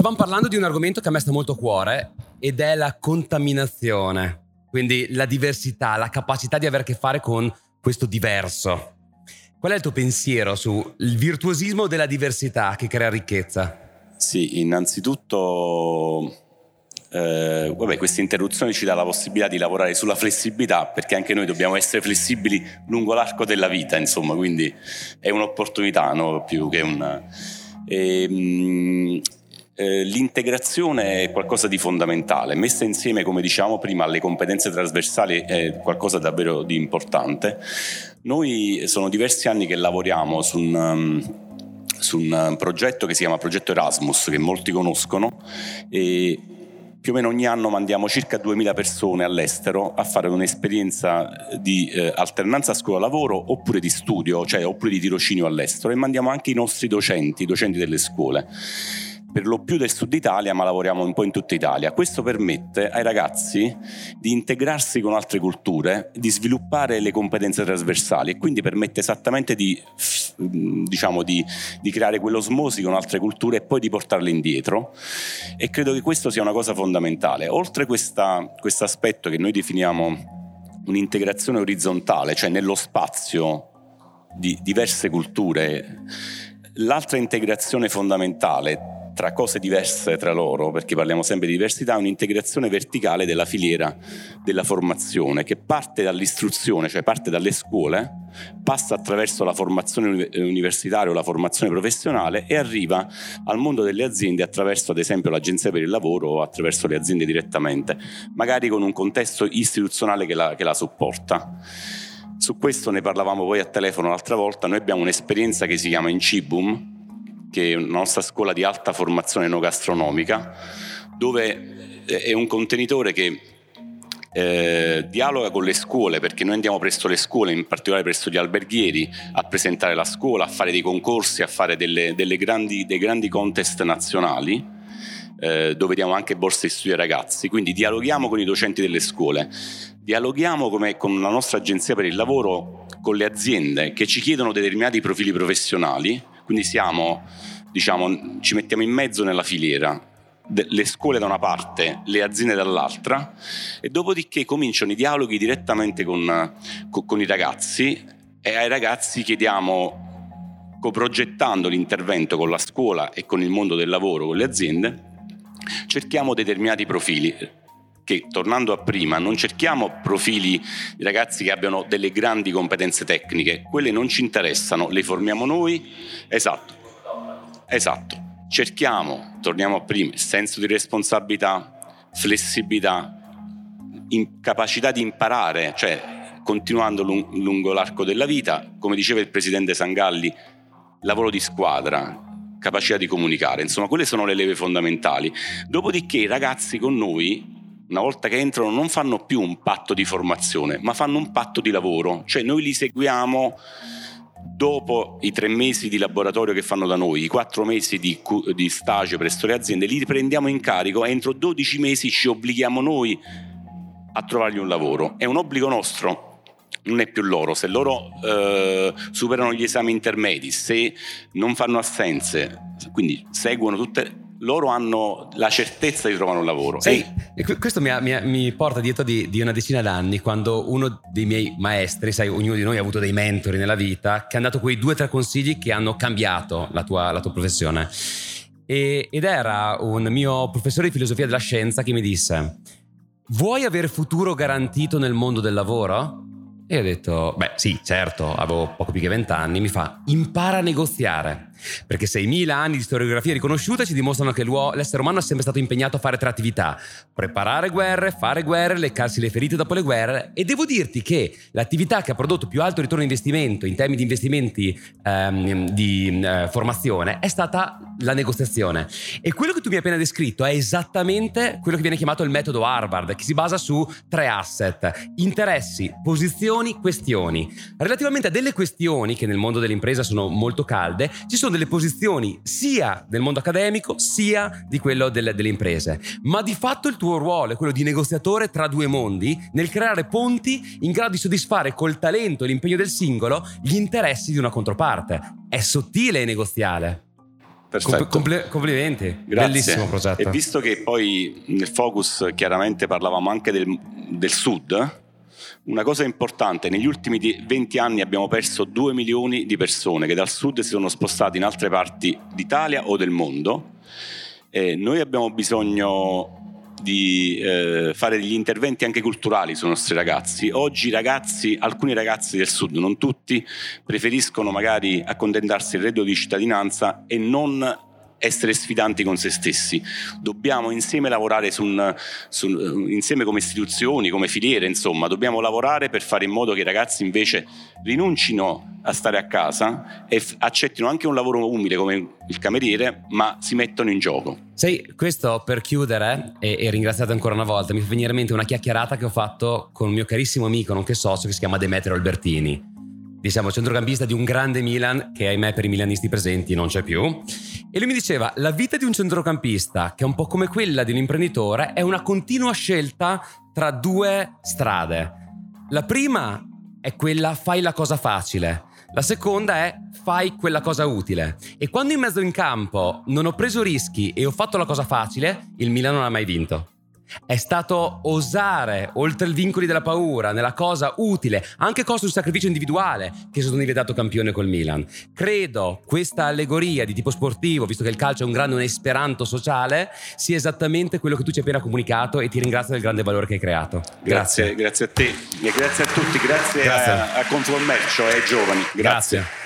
Stavamo parlando di un argomento che a me sta molto a cuore ed è la contaminazione, quindi la diversità, la capacità di avere a che fare con questo diverso. Qual è il tuo pensiero sul virtuosismo della diversità che crea ricchezza? Sì, innanzitutto eh, vabbè, questa interruzione ci dà la possibilità di lavorare sulla flessibilità perché anche noi dobbiamo essere flessibili lungo l'arco della vita, insomma, quindi è un'opportunità no? più che un... E, ehm, eh, l'integrazione è qualcosa di fondamentale, messa insieme, come diciamo prima, alle competenze trasversali è qualcosa davvero di importante. Noi sono diversi anni che lavoriamo su un, um, su un progetto che si chiama Progetto Erasmus, che molti conoscono, e più o meno ogni anno mandiamo circa 2000 persone all'estero a fare un'esperienza di eh, alternanza scuola-lavoro oppure di studio, cioè oppure di tirocinio all'estero e mandiamo anche i nostri docenti, i docenti delle scuole per lo più del sud Italia, ma lavoriamo un po' in tutta Italia. Questo permette ai ragazzi di integrarsi con altre culture, di sviluppare le competenze trasversali e quindi permette esattamente di, diciamo, di, di creare quell'osmosi con altre culture e poi di portarle indietro. E credo che questo sia una cosa fondamentale. Oltre questo aspetto che noi definiamo un'integrazione orizzontale, cioè nello spazio di diverse culture, l'altra integrazione fondamentale tra cose diverse tra loro, perché parliamo sempre di diversità, un'integrazione verticale della filiera della formazione che parte dall'istruzione, cioè parte dalle scuole, passa attraverso la formazione universitaria o la formazione professionale e arriva al mondo delle aziende attraverso ad esempio l'agenzia per il lavoro o attraverso le aziende direttamente, magari con un contesto istituzionale che la, che la supporta. Su questo ne parlavamo poi a telefono l'altra volta, noi abbiamo un'esperienza che si chiama Incibum, che è una nostra scuola di alta formazione no gastronomica, dove è un contenitore che eh, dialoga con le scuole, perché noi andiamo presso le scuole, in particolare presso gli alberghieri, a presentare la scuola, a fare dei concorsi, a fare delle, delle grandi, dei grandi contest nazionali. Eh, dove diamo anche borse di studio ai ragazzi, quindi dialoghiamo con i docenti delle scuole, dialoghiamo come, con la nostra agenzia per il lavoro con le aziende che ci chiedono determinati profili professionali quindi siamo, diciamo, ci mettiamo in mezzo nella filiera, le scuole da una parte, le aziende dall'altra, e dopodiché cominciano i dialoghi direttamente con, con, con i ragazzi. E ai ragazzi chiediamo, coprogettando l'intervento con la scuola e con il mondo del lavoro, con le aziende, cerchiamo determinati profili che tornando a prima non cerchiamo profili di ragazzi che abbiano delle grandi competenze tecniche, quelle non ci interessano, le formiamo noi, esatto, esatto, cerchiamo, torniamo a prima, senso di responsabilità, flessibilità, capacità di imparare, cioè continuando lungo l'arco della vita, come diceva il presidente Sangalli, lavoro di squadra, capacità di comunicare, insomma quelle sono le leve fondamentali. Dopodiché i ragazzi con noi una volta che entrano non fanno più un patto di formazione, ma fanno un patto di lavoro, cioè noi li seguiamo dopo i tre mesi di laboratorio che fanno da noi, i quattro mesi di, di stage presso le aziende, li riprendiamo in carico e entro 12 mesi ci obblighiamo noi a trovargli un lavoro. È un obbligo nostro, non è più loro. Se loro eh, superano gli esami intermedi, se non fanno assenze, quindi seguono tutte loro hanno la certezza di trovare un lavoro. Sì, e questo mi, mi, mi, porta dietro di, di, una decina d'anni, quando uno dei miei maestri, sai, ognuno di noi ha avuto dei mentori nella vita, che hanno dato quei due o tre consigli che hanno cambiato la tua, la tua professione. E, ed era un mio professore di filosofia della scienza che mi disse, vuoi avere futuro garantito nel mondo del lavoro? E ho detto, beh sì, certo, avevo poco più che vent'anni, mi fa, impara a negoziare. Perché 6.000 anni di storiografia riconosciuta ci dimostrano che l'essere umano è sempre stato impegnato a fare tre attività. Preparare guerre, fare guerre, leccarsi le ferite dopo le guerre. E devo dirti che l'attività che ha prodotto più alto ritorno investimento in termini di investimenti ehm, di eh, formazione è stata la negoziazione. E quello che tu mi hai appena descritto è esattamente quello che viene chiamato il metodo Harvard, che si basa su tre asset. Interessi, posizioni, questioni. Relativamente a delle questioni che nel mondo dell'impresa sono molto calde, ci sono sono delle posizioni sia del mondo accademico sia di quello delle, delle imprese, ma di fatto il tuo ruolo è quello di negoziatore tra due mondi nel creare ponti in grado di soddisfare col talento e l'impegno del singolo gli interessi di una controparte. È sottile e negoziale. Perfetto. Comple- complimenti, Grazie. bellissimo progetto. E visto che poi nel focus chiaramente parlavamo anche del, del sud, una cosa importante, negli ultimi 20 anni abbiamo perso 2 milioni di persone che dal sud si sono spostate in altre parti d'Italia o del mondo. E noi abbiamo bisogno di eh, fare degli interventi anche culturali sui nostri ragazzi. Oggi ragazzi, alcuni ragazzi del sud, non tutti, preferiscono magari accontentarsi del reddito di cittadinanza e non essere sfidanti con se stessi. Dobbiamo insieme lavorare su un, su, insieme come istituzioni, come filiere, insomma, dobbiamo lavorare per fare in modo che i ragazzi invece rinuncino a stare a casa e f- accettino anche un lavoro umile come il cameriere, ma si mettono in gioco. Sai, questo per chiudere e, e ringraziate ancora una volta, mi fa venire in mente una chiacchierata che ho fatto con un mio carissimo amico, nonché socio, che si chiama Demetrio Albertini diciamo centrocampista di un grande Milan che ahimè per i milanisti presenti non c'è più e lui mi diceva la vita di un centrocampista che è un po' come quella di un imprenditore è una continua scelta tra due strade. La prima è quella fai la cosa facile. La seconda è fai quella cosa utile. E quando in mezzo in campo non ho preso rischi e ho fatto la cosa facile il Milan non ha mai vinto è stato osare oltre i vincoli della paura, nella cosa utile, anche costo un sacrificio individuale, che sono diventato campione col Milan. Credo questa allegoria di tipo sportivo, visto che il calcio è un grande un esperanto sociale, sia esattamente quello che tu ci hai appena comunicato e ti ringrazio del grande valore che hai creato. Grazie, grazie, grazie a te e grazie a tutti, grazie, grazie. a, a Controlmercio e ai giovani. grazie. grazie.